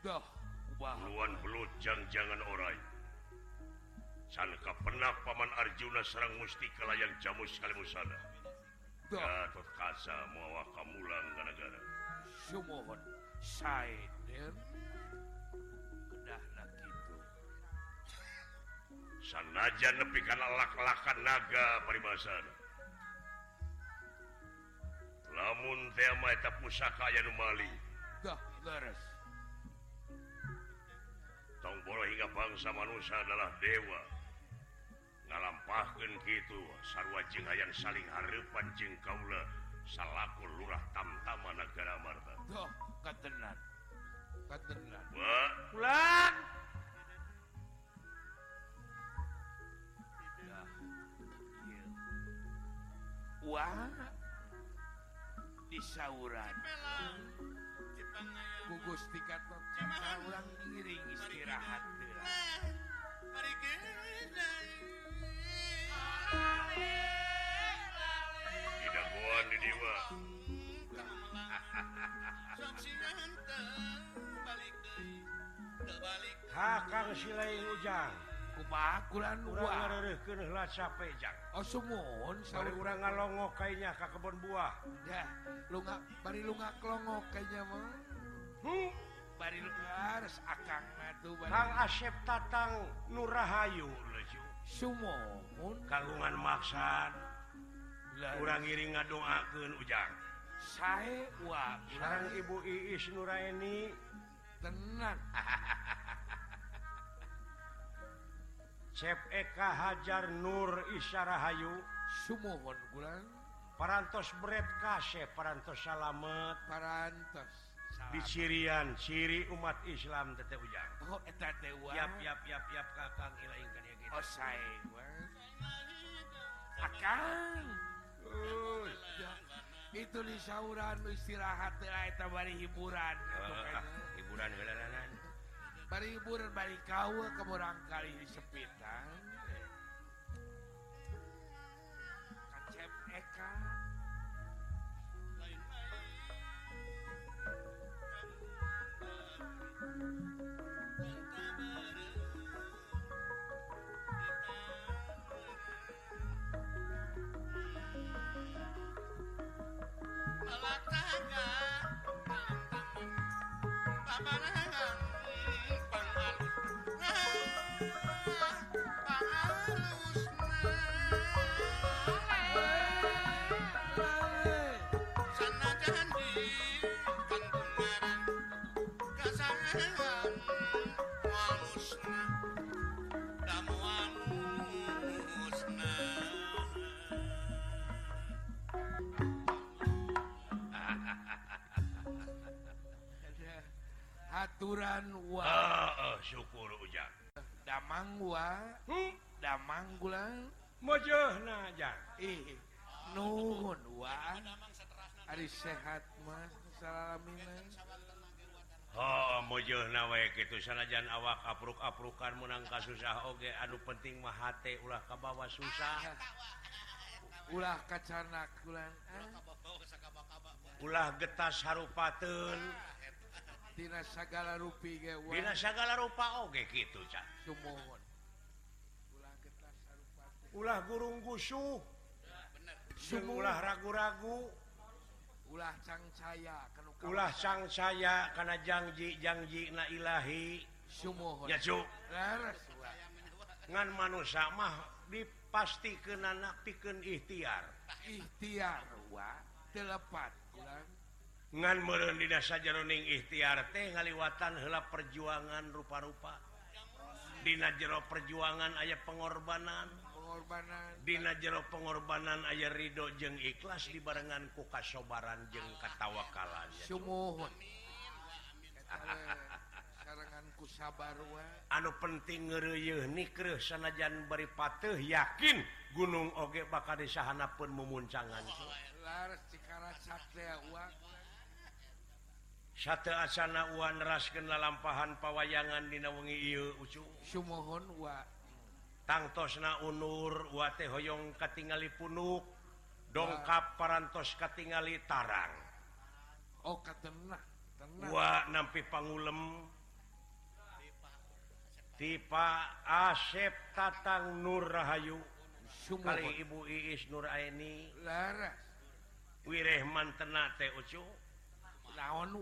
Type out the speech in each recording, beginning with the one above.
Duh, Luan belut jangan-jangan orai. Sanka pernah Paman Arjuna Serang mustika yang jamu sekali musana Gatot kasa mawa kamulang gara-gara Sumohon Saider Kedahlah gitu Sanaja nepi karena lak-lakan naga parimasana. Lamun tema eta pusaka yang numali Dah, leres Sangmbolo hingga bangsa manusia adalah dewa. Ngalampahkan gitu sarwajeng ayayan saling harepan jeng Kaula salaku lurah tamtama negara Marta. Oh, katenan. Katenan. Wah disauran Jepang ku Gusti Gatot Kaca urang ngiring istirahat Mari Tidak buan di dewa Hakang silai ujang kumakulan buah Urang kenehlah capek jang. Oh sumun Bari urang ngalongok kayaknya ke kebun buah. Dah, lunga, bari lu lunga kelongok kayaknya mah. Asep Tatang Nurahayu. Kalungan maksad kurang ngiring ngadoakeun ujang. Saya wa. Sareng Ibu Iis Nuraini tenang. Cep Eka Hajar Nur Isyarahayu. Sumohon kulang Parantos Bret Kasep Parantos Salamet. Parantos. di Syrian Syiri umat Islam tete ujang oh, eta teh wae yap, yap, yap, yap, kakang oh, sae akang. Uh, ya. itu di disauran istirahat bari hiburan. Uh, hiburan heulanan bari hiburan bari kau kemurang kali di sepitan. Konsep Eka eh, saluran wa. Uh, uh, syukur ujang. Damang wa. Hmm? damang gulang mojoh eh, naja ih nuhun wa. Ari sehat mas salamin Oh ah, mojoh nawe gitu sanajan awak apruk-aprukan menang kasusah oge anu penting mah hate ulah kabawa susah. Ulah kacana kulan ulah getas harupateun. Tina sagala rupi ge Dina sagala rupa oge kitu cah. Sumuhun. Ulah getah sarupa. Ulah gurung gusuh. Jeung ulah ragu-ragu. Ulah cangcaya kana Ulah cangcaya kana janji-janji na ilahi. Sumuhun. Ya cuk. Ngan manusia mah dipastikeun anak pikeun ikhtiar. Ikhtiar wa telepat ulang. ngan me di dasar jaroning ikhtiar teh ngaliwatan hela perjuangan rupa-rupa. Dina jero perjuangan ayat pengorbanan. Pengorbanan. Dina jero pengorbanan ayah Ridho jeung ikhlas dibarengan ku kasobaran jeng katawakalan anu penting sanajan beri patih yakin gunung oge bakal disahana pun memuncangan satu asana Uan ras lalampahan lampahan pawayangan di wengi Sumohon tangtos na unur wate hoyong katingali punuk dongkap parantos katingali tarang. Oh tenang. Wa nampi pangulem. Tipe asep tatang nur rahayu. Kali ibu iis nur aini. Laras. Wireh mantena teh ucu. naon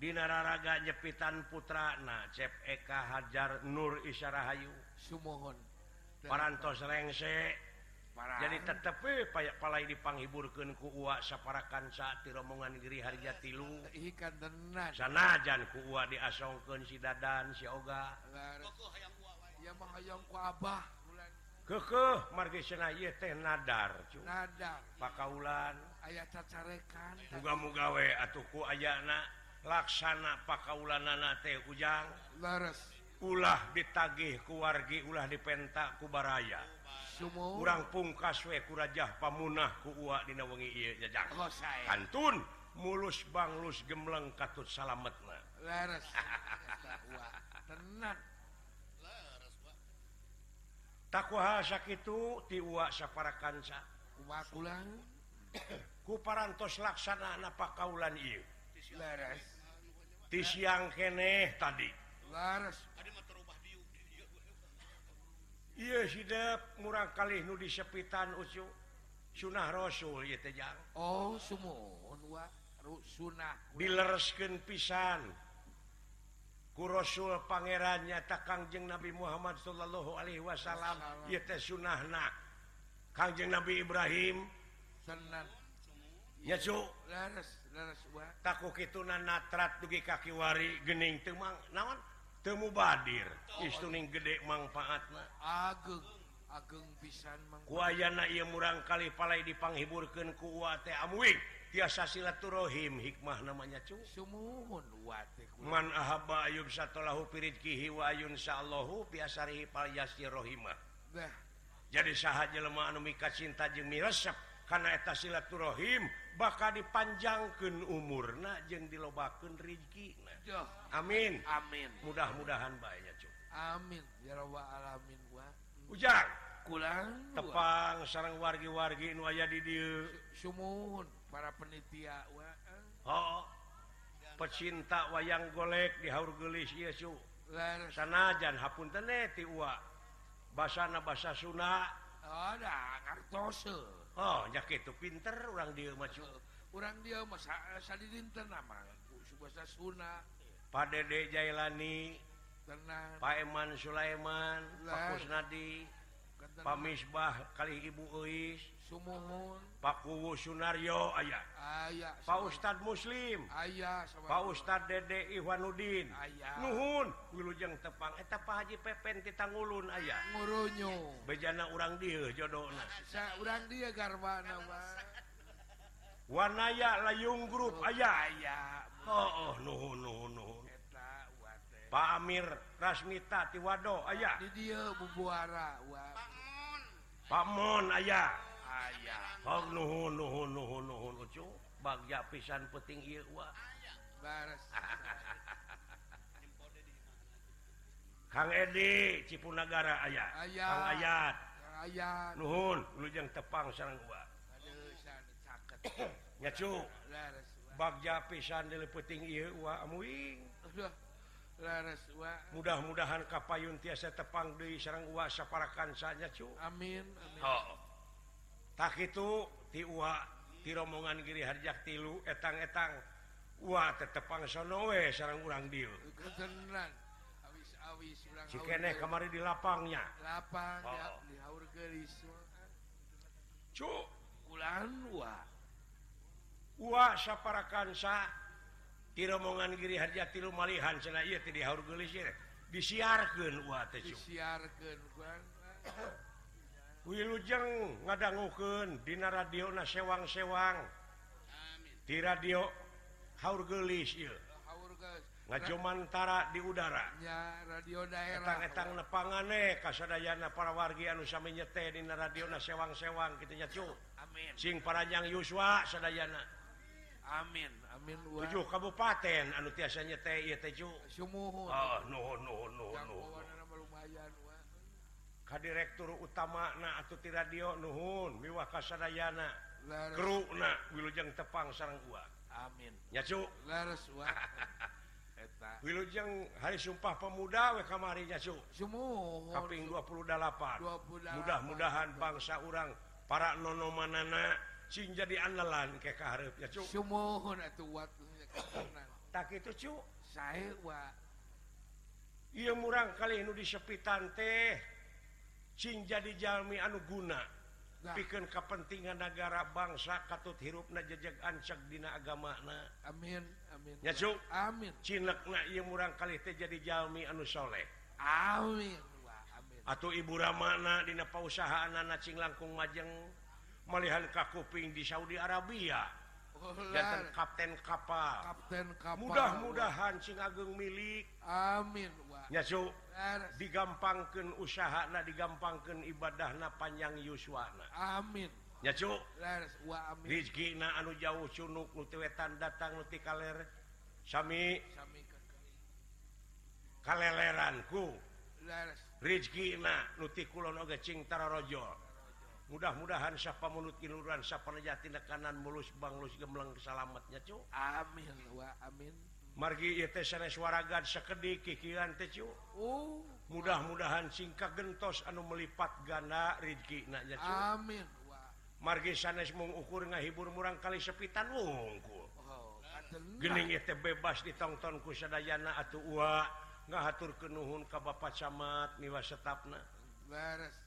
Dinararaga jepitan putra putrana cep Eka Hajar Nur Isyarahayu. Sumohon. Parantos rengse. Parang. jadi tetepi payak palai dipanghiburkan ku uak saparakan saat di rombongan diri harja tilu. Ikan tenan. Sanajan ku uak diasongkan si dadan si oga. Ya mah hayang ku abah. kekeh margi sena teh nadar cu. Pakaulan. Aya cacarekan. Muga-muga we atuh ayana laksana pakaulanana teh ujang. Leres. Ulah ditagih kuwargi ulah dipentak kubaraya baraya. Sumur. Urang pungkas we ku pamunah kuwa dinawengi dina wengi ieu oh, kantun mulus banglus gemleng katut salametna. Leres. Tenang. takwa itu tiwaya para kansa tiwasakansa kuparantos laksana napa kaulan di siang keneh tadi. Murah kali nu disepitan ucu sunnah Rasul Oh sunnah dileresken pisan. Rasul Pangerannya takangjeng Nabi Muhammad Shallallahu Alaihi Wasallam. Sunnah Kangjeng Nabi Ibrahim. Takutrat dugi kakiwari gening temang naon? Temu Badir oh. istuning gede manfaat Agung Agung pisan kuayana ia murang kali palai dipanghiburkan kuat Amwi tiasa silaturahim hikmah namanya cummunallah jadi sahaja lemah mika cinta jemirep karena eta silaturahim bakal dipanjangkan umur nah jeng dilobakan Rizki amin. Amin. Mudah-mudahan banyak amin. Ya alamin hmm. ujar pulang tepang sarang wargi-wargi waya di Sumun para penitia eh. oh, oh, pecinta wayang golek di Haur gelis Yesu sanajan Hapun teneti wa basana basa Sunda. Oh, oh itu pinter orang dia maju orang eh, dia masa eh, dinten nama bahasa Sunda. Pak Dede Jailani. Tenang. Pak Eman Sulaiman. Pak Kusnadi. pamisbah kali Ibu Uis Pakwu Sunaryo ayah aya Pak Ustad muslim. Aya Pak Ustad Dede Iwanuddin Nuhun wilujeng tepang. Eta Pak Haji Pepen Titanggulun ayah murunyo bejana urang dia jodoh urang dia garbana Wanaya layung grup ayah ayah oh, oh nuhun nuhun nuhun. Pak Amir Rasmita Tiwado aya. Di dia bubuara wa Pamon aya. Aya. Hog nuhun nuhun nuhun nuhun ucu bagja pisan peting ieu wa. Puting Kang Edi Cipunagara aya. Aya. Kang ayat. Aya Nuhun lujang tepang sareng sarang gua nyacu. Bagja pisan di puting ieu wa amuing. mudah-mudahan Kapayun tiasa tepang di Serang Uasa parakan saja cu. Amin, amin. Oh. tak itu tiwa di rombongan Giri Harjak tilu etang-etang. Wah tetepang sonowe sarang urang di Cikeneh kamari di lapangnya. Lapang oh. di haur gelis cu. Ulan wa wa saparakan sa di romongan Giri Harja tilu malihan disiarkan Wilujeng ngadangguken Di radio na sewang-sewang. Di radio Haur Haurgelis ngajumantara di udara. Ya, radio daerahang nepangane kasadayana para warga anu sami nyete di radio na sewang-sewang gitunya cu. Sing paranyang Yuswa Sadayana. amin amin tujuh kabupaten. Anu tiasanya teh iya teh oh, no no no no kadirektur utama na atau ti radio nuhun. Miwah kasadayana. Kru na wilujeng tepang sarang gua. Amin. Nyacu leres wa. Eta. Wilujeng hari Sumpah Pemuda we kamari nyacu. Sumuhun. Kaping 28. 28. Mudah-mudahan bangsa orang para nonomanana Cing jadi andalan ke keharapnya cu. Sumohon atuh wat Tak itu cu. Saya wa. Iya murang kali ini disepitan teh. Cing jadi jalmi anu guna. Nah. pikeun kepentingan negara bangsa katut hirupna jejeg ancak dina agamana. Amin. Amin. Ya cu. Amin. Cinek na iya murang kali teh jadi jalmi anu soleh. Amin. Wa. Amin. Atau ibu ramana dina pausahaan anak cing langkung majeng. melihat Kakuping di Saudi Arabia. Oh, Dan Kapten kapal. Kapten mudah-mudahan sing Ageng milik. Amin Aminnya digampangkan usaha Nah digampangkan ibadah na panjang Yuswana. Amin. Nya Rizki na anu jauh cunuk nuti wetan datang nuti kaler. Sami Sami kaleleranku. Rizki na Nuti Kulon oge cing Rojo mudah-mudahan siapa mulut kiluran siapa nejati kanan mulus banglus gemleng selamatnya cu. Amin wa amin. Margi itu sanes waragan sekedik kikian teh cu. Uh. Mudah-mudahan singka gentos anu melipat ganda rizki naknya cu. Amin wa. Margi sanes mengukur ngahibur murang kali sepitan wungkul. Oh, gening itu bebas ditonton ku sadayana atuh wa ngahatur kenuhun ka bapak camat niwa setapna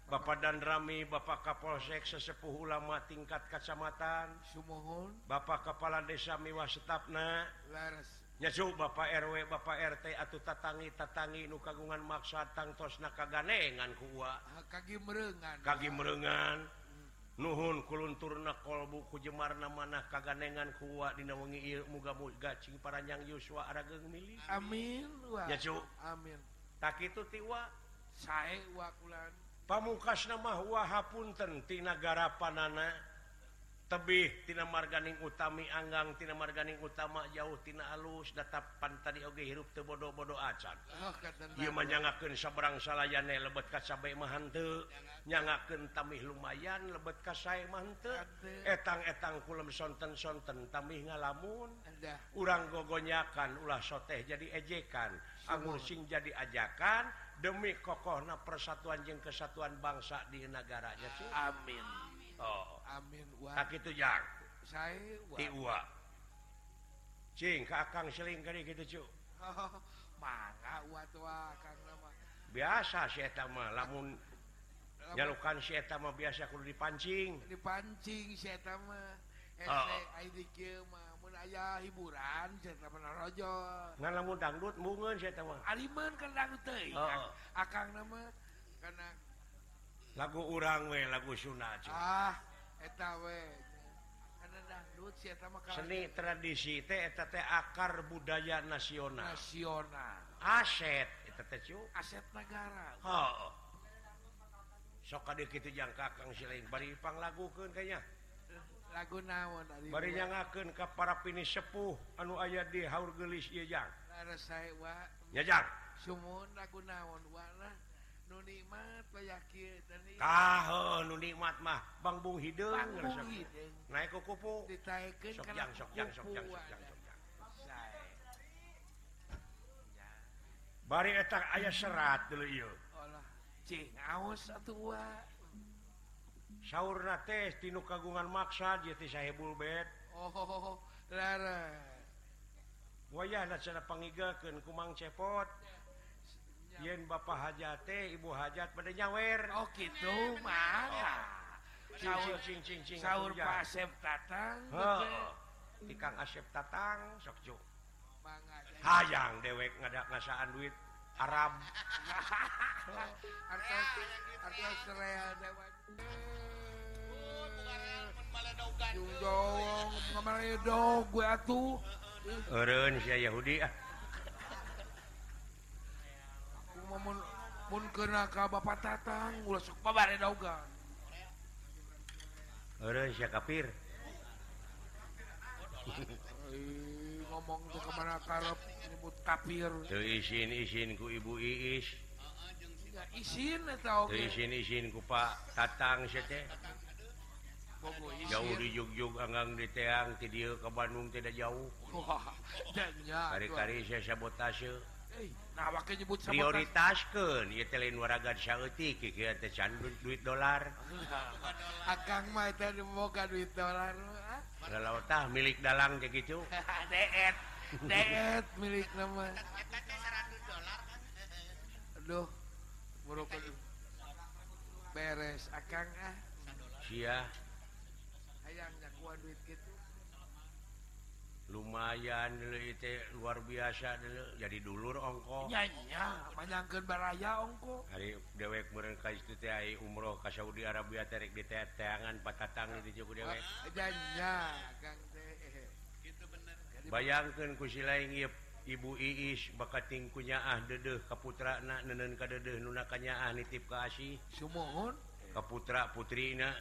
Bapak dan Rami Bapak Kapolsek sesepuh ulama tingkat Kacamatan Sumohon Bapak Kepala Desa Miwa Setapna. Nyazu Bapak RW Bapak RT atau tatangi tatangi nu kagungan maksa tangtos naka ganengan kuwa kaki merengan. Kaki merengan. Hmm. Nuhun kulunturna kolbu ku kujemarna manah kaganengan kuwa dina wengi ieu muga-muga cing paranjang Yosua arageng milih. Amin. Wa. Ya, Amin. Tak itu tiwa saya pamukas nama Wahpun tentnagara panana tebihtina marganing utami Anggang Tina marganing utama jauh Tina alus datapan tadi Oge hirup tebodo-bodo acan. Dia oh, menyangaken seberang salahyaneh lebet ka kacabai mahante nyangaken tamih lumayan lebet kasai mante etang-etang kulem sonten-sonten tamih ngalamun. Urang gogonyakan ulah soteh jadi ejekan. Anggursing jadi ajakan. demi kokohna persatuan jeng kesatuan bangsa di negaranya sih amin oh amin tak itu jang saya Iwa. Cing, kakang seling kali gitu cu. Oh, mangga uwa tua kang nama. Biasa si eta mah lamun nyalukan si eta mah biasa kudu dipancing. Dipancing si eta mah. Ese oh. ai dikieu mah aya hiburan rojo lamun dangdut mungen Aliman kan dangdut teh. Oh. oh. akang nama karena lagu urang we lagu sunat ah eta we. Karena dangdut si eta mah seni tradisi teh eta teh akar budaya nasional. Nasional. Aset eta teh cu aset negara. Heeh oh. sok ada kitu jang kakang si lain bari panglagukeun kayaknya. lagu naon tadi bari nyangakeun ka para pini sepuh anu aya di haur geulis ieu jang. Rasae wa. Jejang jang. Sumun lagu naon warna nu nikmat payakir tahu nu nikmat mah. Bang bung hideung hidung naik ku kupu. Ditaekeun sok jang sok jang sok jang sok jang sok jang bari eta aya serat dulu ieu. Olah cing awas atuh wa. sauur nates tinu kagungan maksa jeti saya bulbet. Oh wayah cara pangigaken kumang cepot. Yen Bapak hajate Ibu hajat pada nyawer. Oh gitu ah. sahur Asep datang tikang Asep datang sokju hayang dewek ngadak ngasaan duit Arab artos, artos real dewek. Yahudi pun kena ka Bapak tatang kafir. Ngomong kemana karep nyebut kafir. Izin izinku ibu Iis. izin-izin ku Pak. Tatang jauh di Jogjog Anggang di teang ti video ke Bandung tidak jauh. Hari-kari saya sabotase. Nah, nyebut prioritas ke duit dolar. Duit dolar kalau tah milik dalam kayak gitu. Milik nama. Aduh beres akan ah. Duit gitu lumayan dulu itu luar biasa dulu. Jadi dulur ongkonya ongko. Hari dewek mereka umroh ke Saudi Arabia tarik di teangan patang di cukup dewek. Ah, eh. Bayangkan kusi lain ngiep Ibu Iis bakating kunyaah dedeh kaputra na nenen ka dedeh nuna kanyaah nitip ka asih sumohon. Kaputra putrina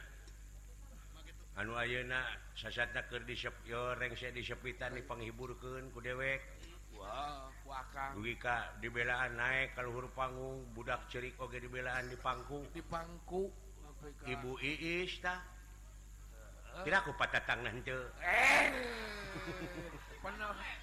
anu ayeuna sasatna keur disep yo rengse disepitan dipanghiburkeun ku dewek. Wah wow, wakang dugi ka dibelaan naik ka luhur panggung budak cerik oge dibelaan di pangku di pangku. Ibu Iis tah Kira aku patatang nanti. Eh, penuh.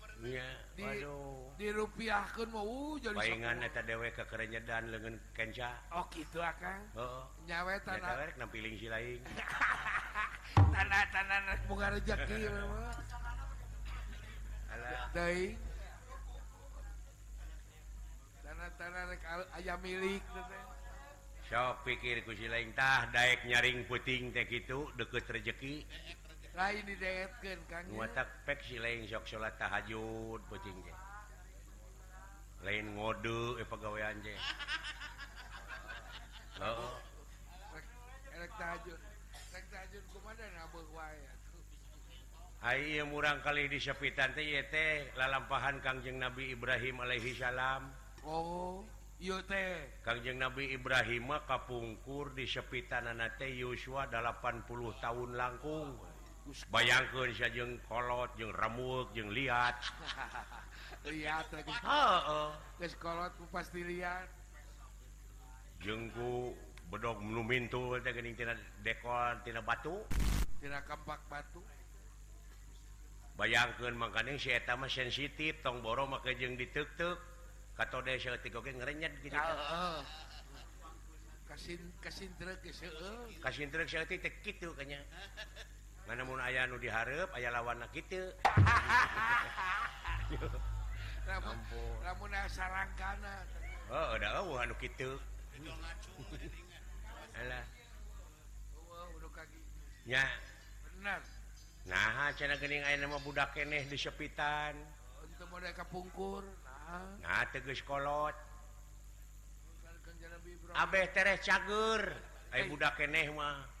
dirupiahkan mau uh, dewek kenya dan lengan kenca. Oh gitu akanweling tanah-tanah rezeki tanah-tanah ayam milik so pikirku tah Daek nyaring puting teh itu deket rezeki lain dideetkeun Kang. Nguatak pek si lain sok salat tahajud kucing ge. Lain ngode eh, pagawean ge. Heeh. Rek tahajud. Rek tahajud kumaha nabuh wae. Hai murang kali disepitan teh ieu teh lalampahan Kangjeng Nabi Ibrahim alaihi salam. Oh, ieu teh Kangjeng Nabi Ibrahim mah kapungkur disepitanana teh Yosua 80 tahun langkung. bayangkan sajajeng kolot jeung ramut jeung lihat lihat kolot pasti lihat jengku bedog menumintu gening tina dekor tina batu. Tina kampak batu. Bayangkan makanya si eta mah sensitif tong boro maka jeung ditek-tek. Kato deh saya tiga ngerenyet gitu. Oh, oh. kasin kasin truk eh, eh. kasin truk saya titik gitu kayaknya. mana mun aya nu diharep aya lawanna kitu. Ramun sarangkana. Oh, Heuh da eueuh anu kitu. Alah. Nya. Gitu nah cenah geuning aya mah budak keneh eneh disepitan untuk mereka pungkur nah. Nah teu geus kolot. Abeh tereh cagur aya budak keneh mah.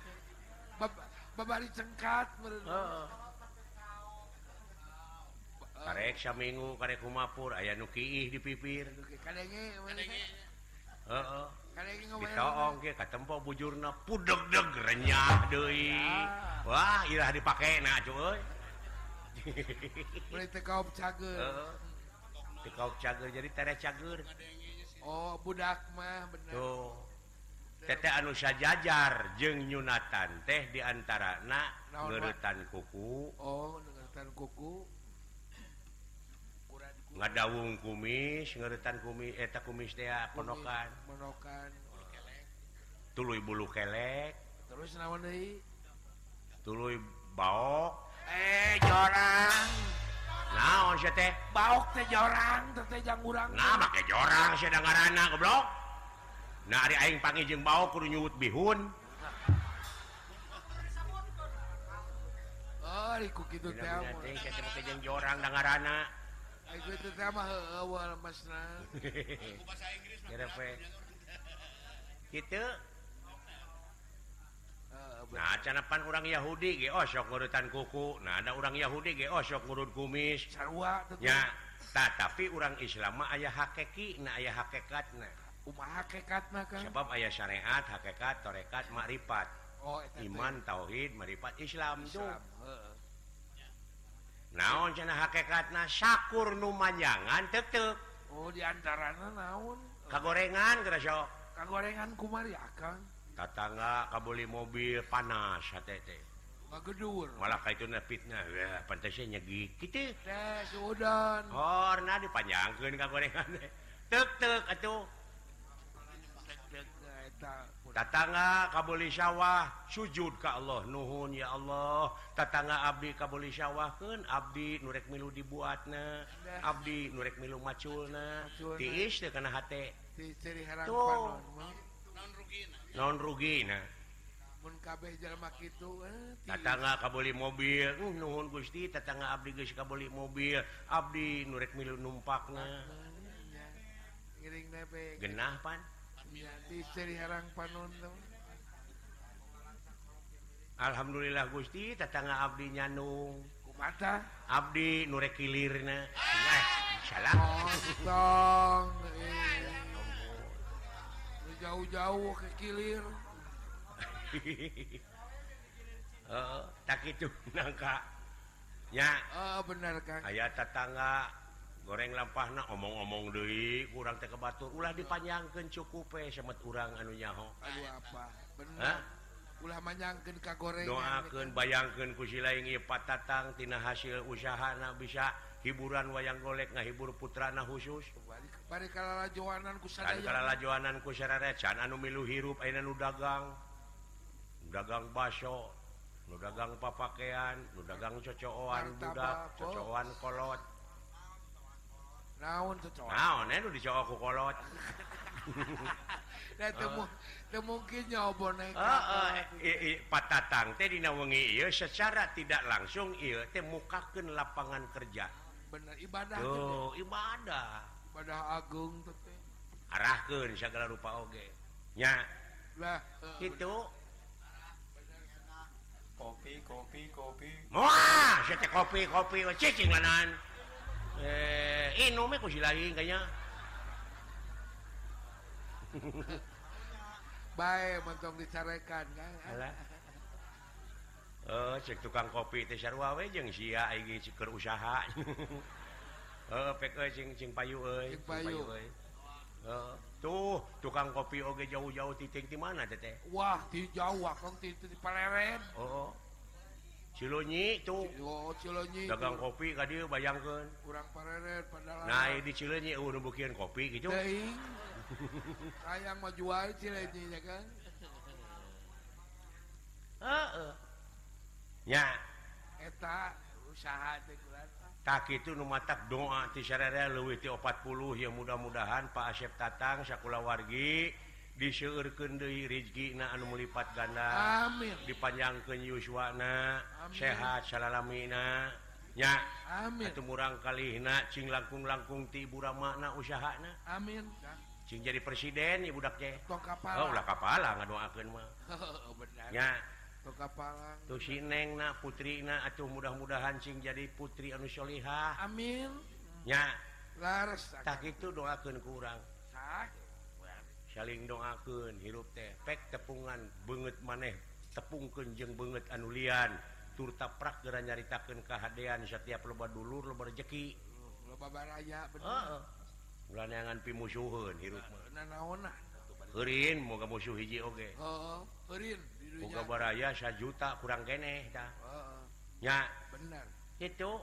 babari cengkat karek saminggu karek kumapur ayah nuki di pipir. Ditoong ge katempo bujurna pudeg deg renyah deui. Wah irah dipake na cuy mulai tekaup cager. Tekaup cager jadi tere cager. Oh budak mah bener. Tuh. tete anu sajajar jeung nyunatan teh diantara na ngeretan kuku. Oh kuku. Ngadawung kumis ngeretan kumis eta kumis teh ponokan. ponokan. Oh. Tuluy bulu kelek. Terus naon deui? Tuluy baok. Eh jorang. Naon sia teh? Bau teh jorang teh jang urang. Nah make jorang sedang garana goblok. nah Aing pagi jeng bau kudu nyuwut bihun oh, jorang dengarana gitu Nah, canapan orang Yahudi ge oh, osok ngurutan kuku. Nah, ada orang Yahudi ge oh, osok ngurut kumis. Sarua teh. Ya, tak tapi orang Islam mah aya hakiki, nah aya hakikatna. hakekat sebab ayah syariat hakekat torekat maripat oh, iman tauhid marifat Islam, Islam. naon cena hakekat na sakur numanjangan tetep oh diantara naon kagorengan kerasok kagorengan kumar akan ah, tetangga kabeli mobil panas HTT Magedur. Malah kayak itu fitnah. Ya, pantasnya nyegi. Gitu. Teh, sudan. Horna dipanjangkan kagorengan. Tek-tek, atuh. tatanga Kabuli Syawah sujud Ka Allah. Nuhun ya Allah. Tatanga Abdi Kabuli Syawahun Abdi nurek milu dibuatna. Abdi nurek milu maculna. Tiis karena non ruginatanga Kabuli mobil. Uh, Nuhun Gusti tatanga Abdi Gu Kabuli mobil. Abdi nurek milu numpakna. Genah pan? dari Herang Panondo Alhamdulillah Gusti tetangga Abdi Nyanung kumata. Abdi nurrek kilir nah, eh. oh, jauh-jauh ke kilir. Uh, tak itu nangkanya oh, bener Kang. Aya tetangga. goreng lampah nah omong-omong Dewi kurang ke Batur ulah dipanjangkan cukupe semet kurang anunyaho ulahnyangkan Ka goreng. Doakan bayangkan kusilangi patatangtina hasil usaha nah bisa hiburan wayang golek ngahibur putrana khusus. Joananku anu milu hirup nu dagang. Dagang baso nu dagang papakean nu dagang cocoan budak cocoan kolot. naon dicolot mungkinnya patatang teh dina wengi ieu secara tidak langsung ieu teh mukakeun lapangan kerja. Bener ibadah oh, ibadah. Ibadah Agung teh. Arahkeun segala rupa oge. Nya lah eh, uh, itu kopi kopi kopi. Wah, kopi kopi cicing lanan. eh, inu me kusi lagi kayaknya baik mentong dicarekan kan Alah. Oh, cek tukang kopi teh sarua we jeung sia aing keur usaha. Heeh, pek cing cing payu euy. Cing payu euy. Oh, tuh tukang kopi oge jauh-jauh titik di mana teh? Wah, di jauh, kong di, di Paleren. Oh. Cilonyi tuh dagang kopi tadi bayangkan kurang pareret, nah di Cilenyi uh, nubukin kopi gitu sayang mau jual Cilenyi ya kan? Uh, uh. ya eta usaha tak itu nu matak doa ti sarere leuwih ti 40 ya mudah-mudahan Pak Asep Tatang sakula wargi disyurkan Dewi Rizki Naan melipat ganda. Amin. Dipanjangkan Yuswana amin. sehat salalamina nya. Amin. Temurang kalina Cing langkung-langkung ti ibu makna usaha Amin. Cing jadi presiden Ibu Daknya kapallah kapala. Oh, ulah kapala ngadoakeun mah. Oh, benar. nya. Tong kapala. tuh si neng na putri na atuh mudah-mudahan Cing jadi putri anu solihah. Amin. Nya. Laras. Tak itu doakan kurang sakit. saling doakan hirup teh pek tepungan banget maneh tepung kenjeng banget anulian. Turta prak gera nyaritakan kehaan setiap loba dulu lebar rezeki bulanangan pi musuhun hirup Kerin moga musuh hiji oge. Moga baraya juta kurang geneh dah. Nya. Bener. Itu.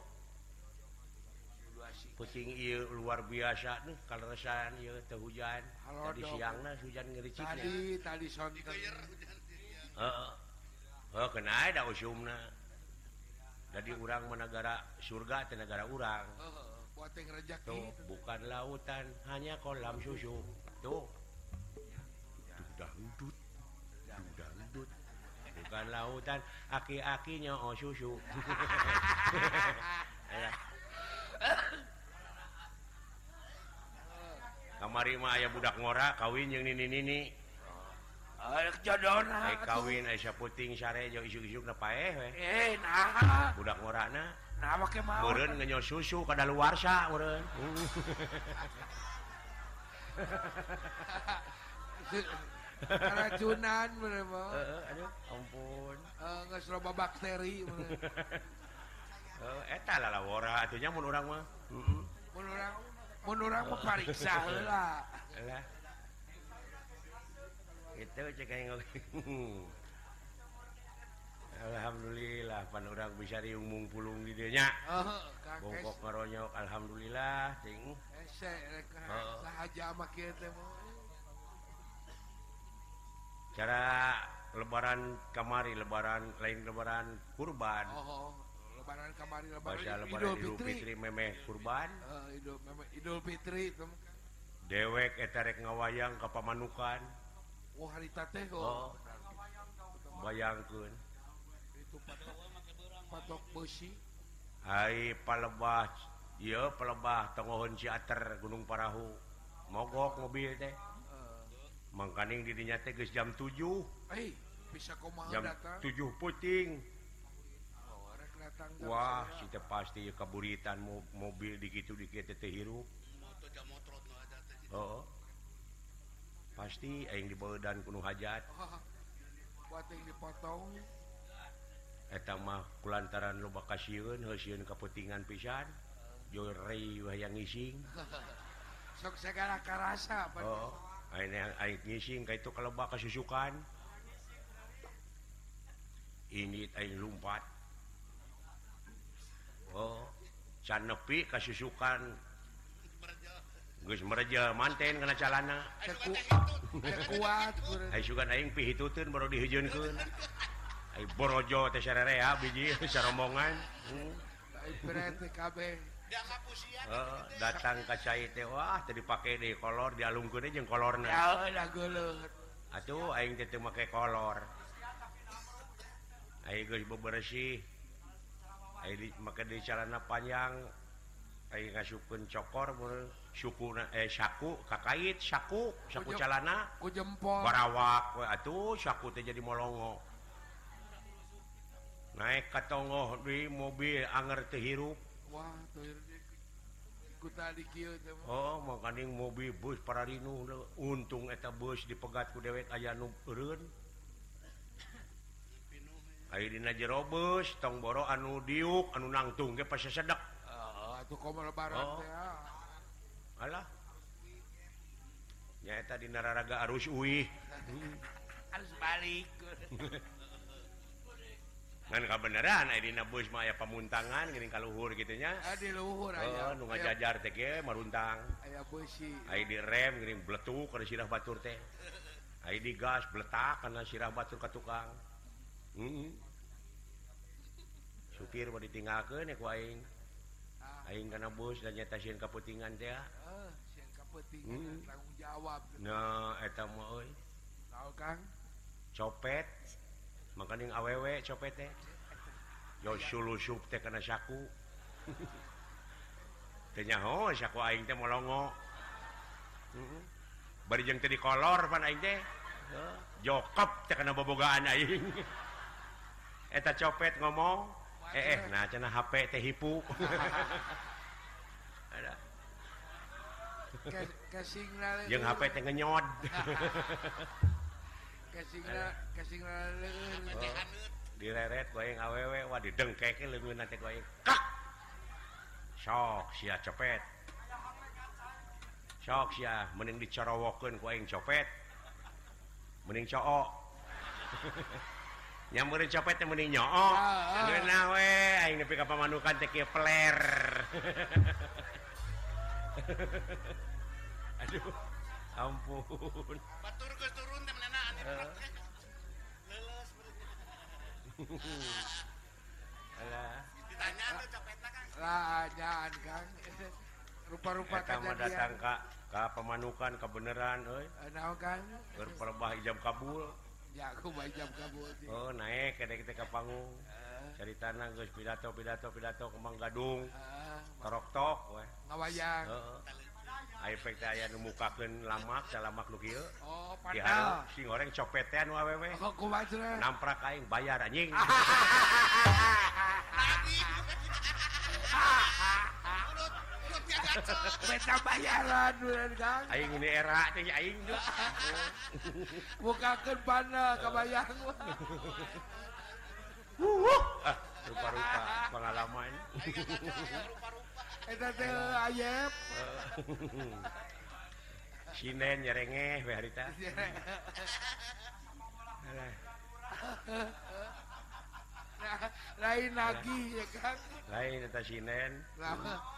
kucing. Il luar biasa nih kalau resan il teh hujan Halo, tadi siang nah hujan ngericik tadi ya. tadi son oh, oh kena ada usumna jadi orang menegara surga ke negara orang oh, tuh bukan lautan hanya kolam susu. Tuh. Sudah hudut sudah hudut bukan lautan aki-akinya oh susu. kamari mah aya budak ngora kawin yang nini nini oh. Ay, kawin Aisyah puting sare isu-isuk na paeh we. Eh, nah. Budak ngorana. Nah, make mau Meureun ngenyo susu kada luar sa meureun. Karacunan meureun mau Heeh, aduh, ampun. Eh, geus loba bakteri meureun. Eh, eta lah lalawara atunya mun urang mah. Heeh. Mun urang menurut mepariksa lah. Itu cek Alhamdulillah pan orang bisa diumung pulung videonya oh, bongkok meronyok Alhamdulillah ting. Oh. cara lebaran kamari lebaran lain lebaran kurban. Oh, oh. lebaran kamari lebaran Idul Fitri. Fitri memeh kurban. Uh, Idul, memeh, Idul Fitri itu dewek eta rek ngawayang ka pamanukan. Oh harita teh oh. bayangkeun. Itu patok patok besi. Hai palebah ieu palebah tengohon ciater Gunung Parahu. Mogok mobil teh. Uh. mangkaning dirinya teh geus jam 7 hey, bisa komaha jam datang. 7 puting. Wah kita pasti kaburitan mo mobil dikitu digitu-dikithirup oh. pasti yang dibawa dan penuh hajat. Mah kulantaran loba kasihun hasilun keputingan pisan. Jori wayang ngising. Sok segala karasa oh. ngising kayak itu kalau bak kesusukan ini air lumpat. can nepi kasusukan Gus mereja manten kena calana. Ceku, kuat Hai sugan aing pihitutun baru dihijunkeun Hai borojo teh sarerea biji sarombongan. Hmm. Uh, datang ke cai teh wah tadi pakai deh kolor dialungkeun jeung kolorna. Ya geuleut. Atuh aing teh teu make kolor. Aing geus bebersih. maka di carana panjang ngasukun cokor suku eh saku kakait saku saku calana. ku jempol barawak we atuh saku teh jadi molongo. Naik ka katongo di mobil anger teh hirup. Wah teu ku tadi kieu teh oh makaning mobil bus para rinu untung eta bus dipegat ku dewek aya nu eureun. Aydina tong boro anu diuk anu nangtung ge pas sedek lebaran oh. nyaeta ah. dina raraga arus uih. Harus balik. Ngan kabeneran kebenaran Aydina bus mah aya pamuntangan gini kaluhur gitunya di luhur oh, aja nu ngajajar teh ge maruntang. Aya busi Aidi rem geuning bletuk kana sirah batur teh. Aidi gas bletak kana sirah batur ka tukang. supir mau ditinggalkan Aing. Karena bus dan nyata stasiun Kaputingan tanggung jawab. Nah, copet. Makaning awewek copet teh. Yo sulusup teh karena saku. Tenyaho saku aing teh molongo. Bari jeung teh di kolor pan aing teh. Jokop teh kana bobogaan aing. eta copet ngomong eh, eh nah cenah HP teh hipu. Ada. Yang HP teh ngenyod. Direret goyang awewe wah didengkeke lebih nanti goyang kak! Sok sia copet. Sok sia mending dicorowokeun ku aing copet. Mending cook yang copet yang mending nyook nawe aing nepi ka pamanukan teh kieu peler aduh ampun. Batur geus turun teh menena anu ah. leuleus alah. Ditanya tuh copetna Kang. Lah ajaan Kang. Rupa-rupa kejadian. datang ka ka pamanukan kebenaran euy. Naon Kang? Berperbah hijab kabul. ya aku jam kabut oh naik kedai kita kapanggung dari ah. tanah guys pidato pidato pidato kembang gadung. Ah. Torok tok weh. Ngawayang. Ayo pek teh aya nu mukakeun lamak da nu kieu. Oh padahal. Si goreng copetean wae we oh kumaha namprak aing bayar anjing. bukakan panah kebayang ah, rupa-rupa pengalaman. Eh, ayep. Sinen nyerenge Harita lain lagi ya kan? Lain eta sinen lama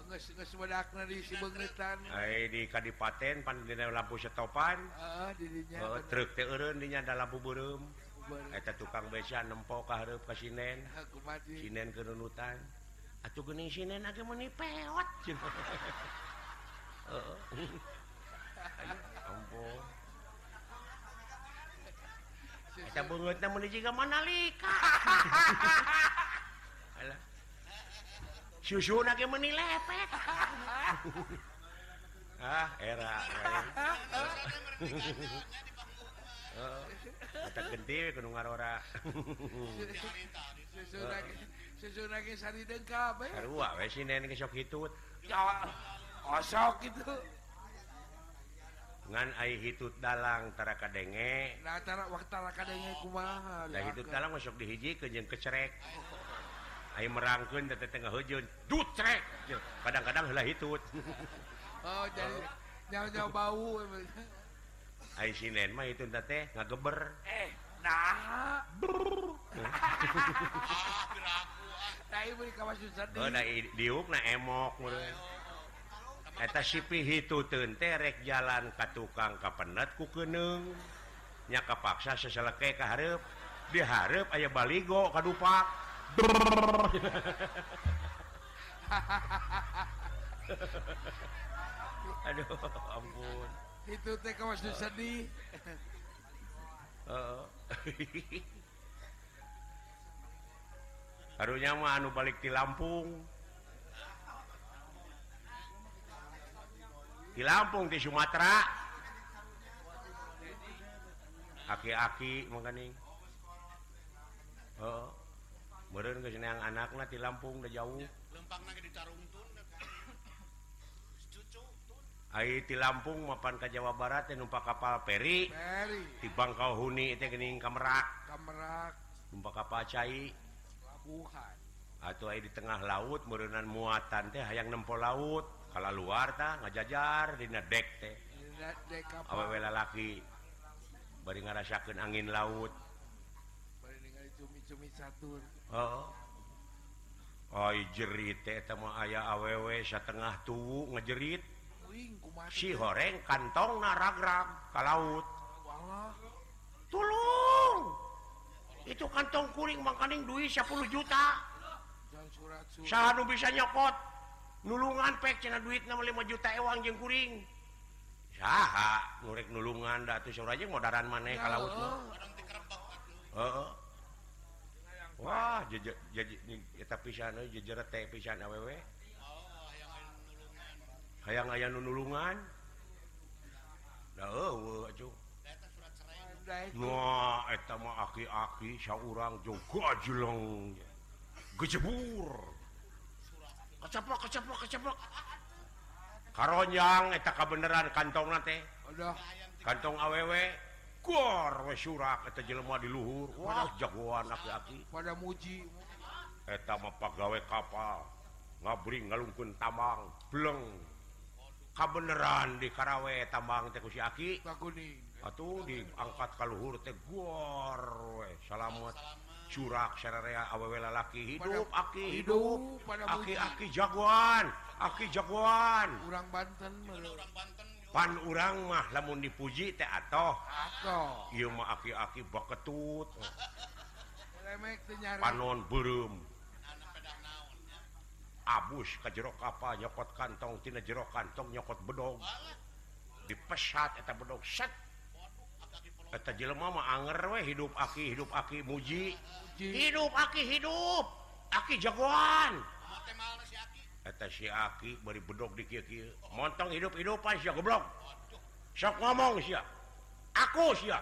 Eh, di Kadipaten Pandina lampu setopan eh, truk dinya dalam buburum eta eh, tukang besan nempok kaharep ka sinen. Sinen kenunutan atuh geuning sinen age muni peot ampun. Eta beungeutna muni jiga manalika susu meni lepet ah era. Kata gede kudu ngarora susu lagi eh. sari dengkap eh. ya karua we si nenek kesok hitut osok gitu ngan ai hitut dalang tara kadenge. Nah tara waktu tara kadenge kumaha lah hitut dalang masuk dihiji ke jeung kecerek. Ayo merangkun tetangga hujun dutrek kadang-kadang heula hitut oh jadi nyawa-nyawa bau Ayo sinen mah itu teh ngageber eh nah nah ibu di kawas susah oh nah diuk nah emok eta sipi hitutun teh rek jalan ka tukang kapenet ku keneung nya kapaksa saseleke ka hareup di hareup aya baligo kadupak Aduh ampun. Itu teh kawas uh. sedih. Oh. Uh. harusnya mah anu balik di Lampung. Di Lampung di Sumatera. Aki-aki mengening oh. yang anaknya di Lampung udah jauh. Di Lampung mapan ke Jawa Barat yang numpak kapal Peri. Di Bangkau Huni itu gening kamerak. Kamerak. Numpak kapal Cai. Labuhan atau di tengah laut merenan muatan teh hayang nempo laut. Kalau luar ta ngajajar di dek teh. Awewe lalaki bari ngarasakeun angin laut. Bari ningali cumi-cumi catur Oh, oh jerit aya aww setengah tuh ngejerit. Si goreng kantong naragram ke laut. Tulung! Itu kantong kuring makaning duit 10 juta. Saat bisa nyokot? Nulungan pek cina duit 65 juta ewang jeng kuring. Saha ngurek nulungan datu suraja modaran maneh ke laut uh -uh. Wah jeje jeje jejer, pisan awewe hayang aya nulungan. Eh, aki-aki seorang Joko Julong gejebur kecepok kecepok kecepok karonyang eta kabenaran kantong nate kantong awewe diluhur pada muji. Pegawai kapal. Ngabri ngalungkun tamang. Belum kabeneran di Karawe tambang Tekusyaki atau diangkat kalluhur Tegor salamet. Curak sererea awewe lalaki. Hidup aki hidup pada aki aki jagoan. Aki jagoan. Kurang Banten, Banten. pan urang mah namun dipuji teh atau aki-aki baketut panon belum abus ke jero apa nyokot kantong tina jero kantong nyokot bedog. Dipesat eta bedog set. Eta jelema mah anger we hidup aki hidup aki muji. Hidup aki hidup aki jagoan. eta si aki bari bedog di kieu-kieu montong hidup-hidupan sia goblok sok ngomong sia aku sia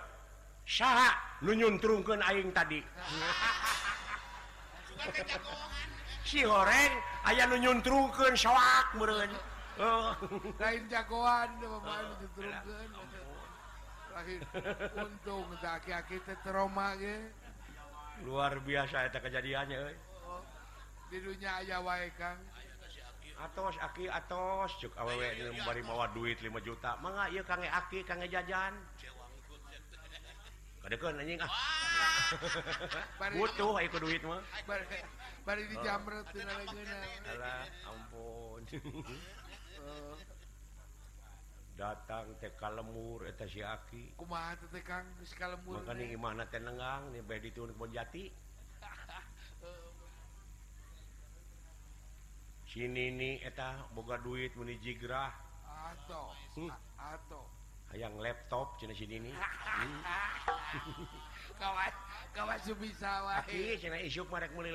saha nu nyuntrungkeun aing tadi. Si horeng aya nu nyuntrungkeun soak meren oh. lain jagoan bapak nu nyuntrungkeun oh, untung teh aki-aki teh trauma ge. Luar biasa eta kejadiannya euy. Oh, di dunia aya wae Kang. atos aki atos. Cuk awewe bari bawa duit 5 juta. Mangga ieu kange aki kange jajan. Kadekeun anjing ah. Butuh ieu duit mah. Bari dijamret oh. tina legeuna alah ampun. Datang teh ka lemur eta si aki. Kumaha teh Kang? Geus ka lemur makanya imahna teh? nengang nih bae dituun ke Bonjati sini eta boga duit menijigrah hmm. yang laptop Cina sini hmm.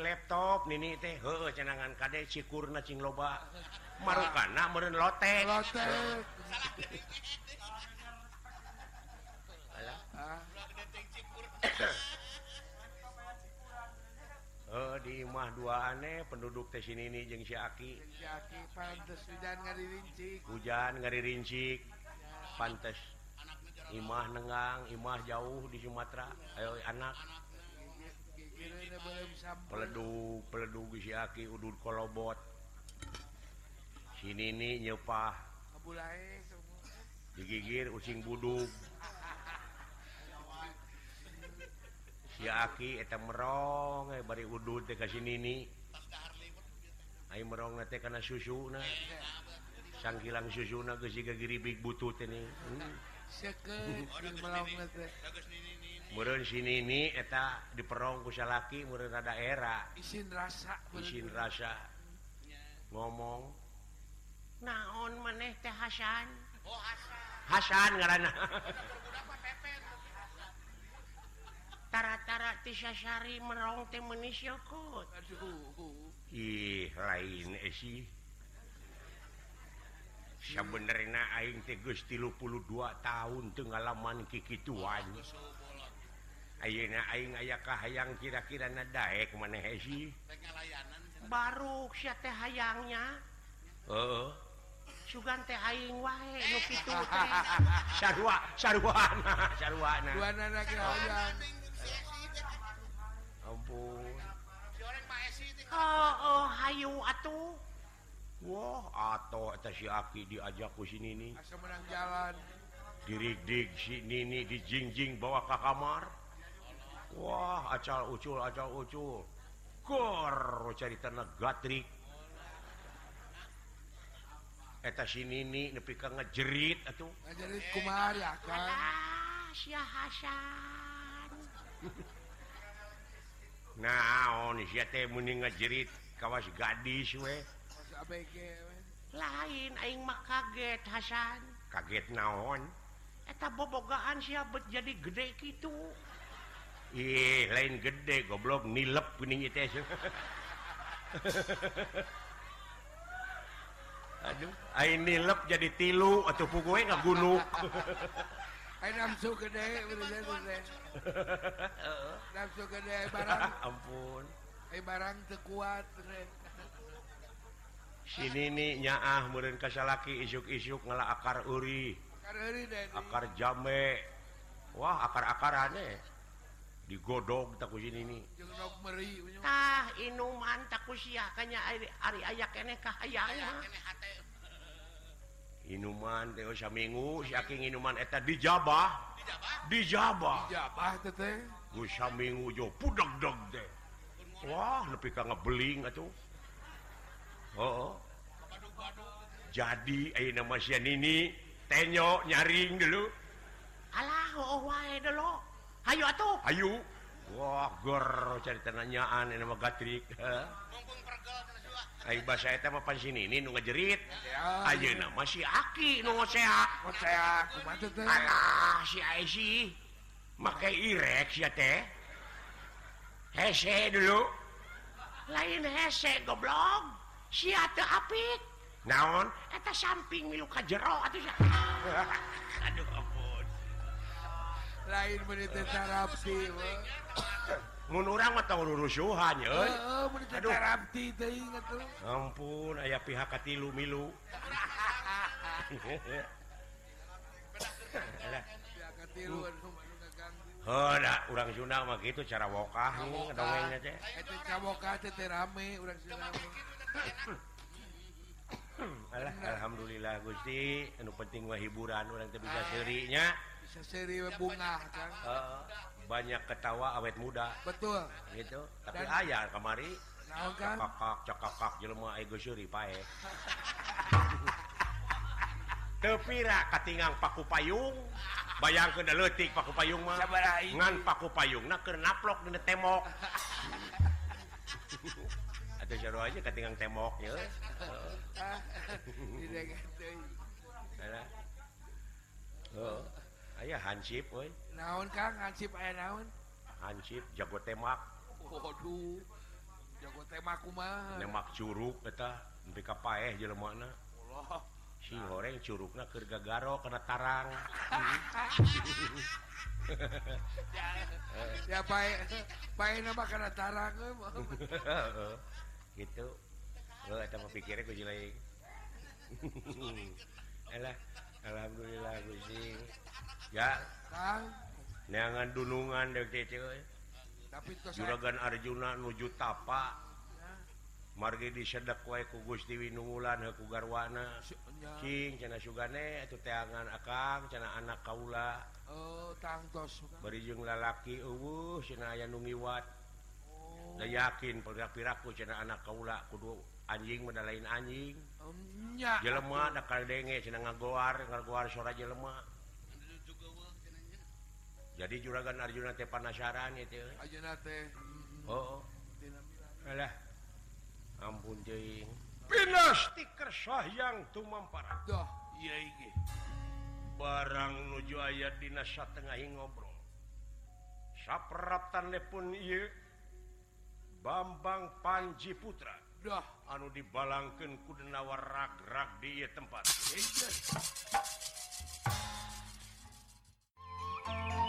laptop Nini teh cenangan kadek sikurna cing loba. Marukana meureun lote lote E, oh, dimah dua aneh penduduk tes sini ini jeng Syaki hujan ngari rincik pantes. Imah Nengang Imah jauh di Sumatera. Ayo anak. Peleduk peleduk Syaki Udud kolobot. Sini nih nyepah. Digigir ucing buduk aki eta merong eh, bari udhu kasih ai merong teh kana susu sangkilang susu siga giribig butut ini hmm. Meureun sini ini eta diperong ku salaki meureun rada era. Isin rasa. Isin rasa. Ngomong. Naon maneh teh Hasan. Oh Hasan. Hasan ngaranna. tara-taratissari merong temko ih lain eh benerna Aing tegus tilupuluh dua tahun pengalaman Kiki tuan Ayeuna Aing aya kahayang kira-kira na nadaek mana Hei eh baru sia teh hayangnya Heeh. Sugan teh aing wae nu kitu teh. Sarua, saruana, saruana. Duana na hayang. oh, Hayu atuh. Wah atau atas si Aki diajakku sini nih jalan. Diridik si Nini dijingjing bawa ke kamar. Wah acal ucul acal ucul. Gor cari tanah gatrik Eta si Nini nepi ka ngejerit atuh. Ngejerit kumar ya kan Alah si Hasan. naon oh, muning ngajerit kawas gadis we. Lain aing mah kaget Hasan. Kaget naon? Eta bobogaan siapa jadi gede gitu ih lain gede goblok nilep kuning itu aduh aing nilep jadi tilu atau pugue nggak gunung nafsu gede nafsu gede barang ampun eh barang tekuat sini nih nyaah meureun kasalaki isuk-isuk ngala akar uri. Akar jame. Wah akar-akarane digodog tak sini nih tah inuman tak usia kanya ari ayak kene ka hayang Inuman dewasa minggu yakin minuman eta dijabah dijabah minggu Jo pudak dog deh Wah lebih ka ngebeling atuh. Oh. jadi eh, nama ini tenyok nyaring dulu. Allah oh, wae dulu ayo atuh. Ayo wah gor cari tenanyaan ini nama gatrik. Mumpung pergel Ayu bahasa eta mah sini ini nu ngejerit. Ayeuna mah si Aki nu ngocea. saya kumaha teh? Alah si aisy make irek sia teh. Hese dulu. Lain hese goblok. Sia teh apik. Naon? Eta samping milu ka jero atuh sia. Aduh ampun. Lain menit teh tarapi. menurang atauuhan ampun aya pihak katilu milu orang Juna gitu cara wokah Alhamdulillah Gusti. Penting pening hiburan orang bisa serinya. Bisa seri bunga banyak ketawa awet muda. Betul. Gitu. Tapi Dan... ayah kemari cokok cokok jelma ego syuri pae eh. tepira katingang paku payung bayang ke letik paku payung mah ngan paku payung nah keur naplok dina temok atau jero aja katingang temok ya. Oh. ayaah hansip naon kang hansip aya naon hansip jago temak Waduh jago temak kumak curug eta nepi ka paeh je mana si goreng curugna keur gagaro garo kena tarang ya pae pae nama kana tarang gitu lo. Eta mah pikirnya ku jelek Alah, alhamdulillah Gus. ya neangan dunungan juragan Arjuna nuju tapa. Margi disedek wae ku Gusti Winungulan ku garwana King cina sugane itu teangan akang cina anak kaula. Oh tangtos berijung lalaki eueuh cina aya nu ngiwat. Oh. da yakin pirak-piraku cina anak kaula kudu anjing medalain anjing. Um, nya. Jelema da kaldenge cina ngagoar ngagoar suara jelema. jadi juragan Arjuna teh panasaran itu Arjuna teh oh, oh. alah. Ampun deui pina stiker sayang tumampara. Dah iya iki barang nuju aya dina satengahi ngobrol. Sapraptan lepun ieu Bambang Panji Putra. Dah. Anu dibalangkeun ku denawar rag-rag di ieu tempat. Thank you.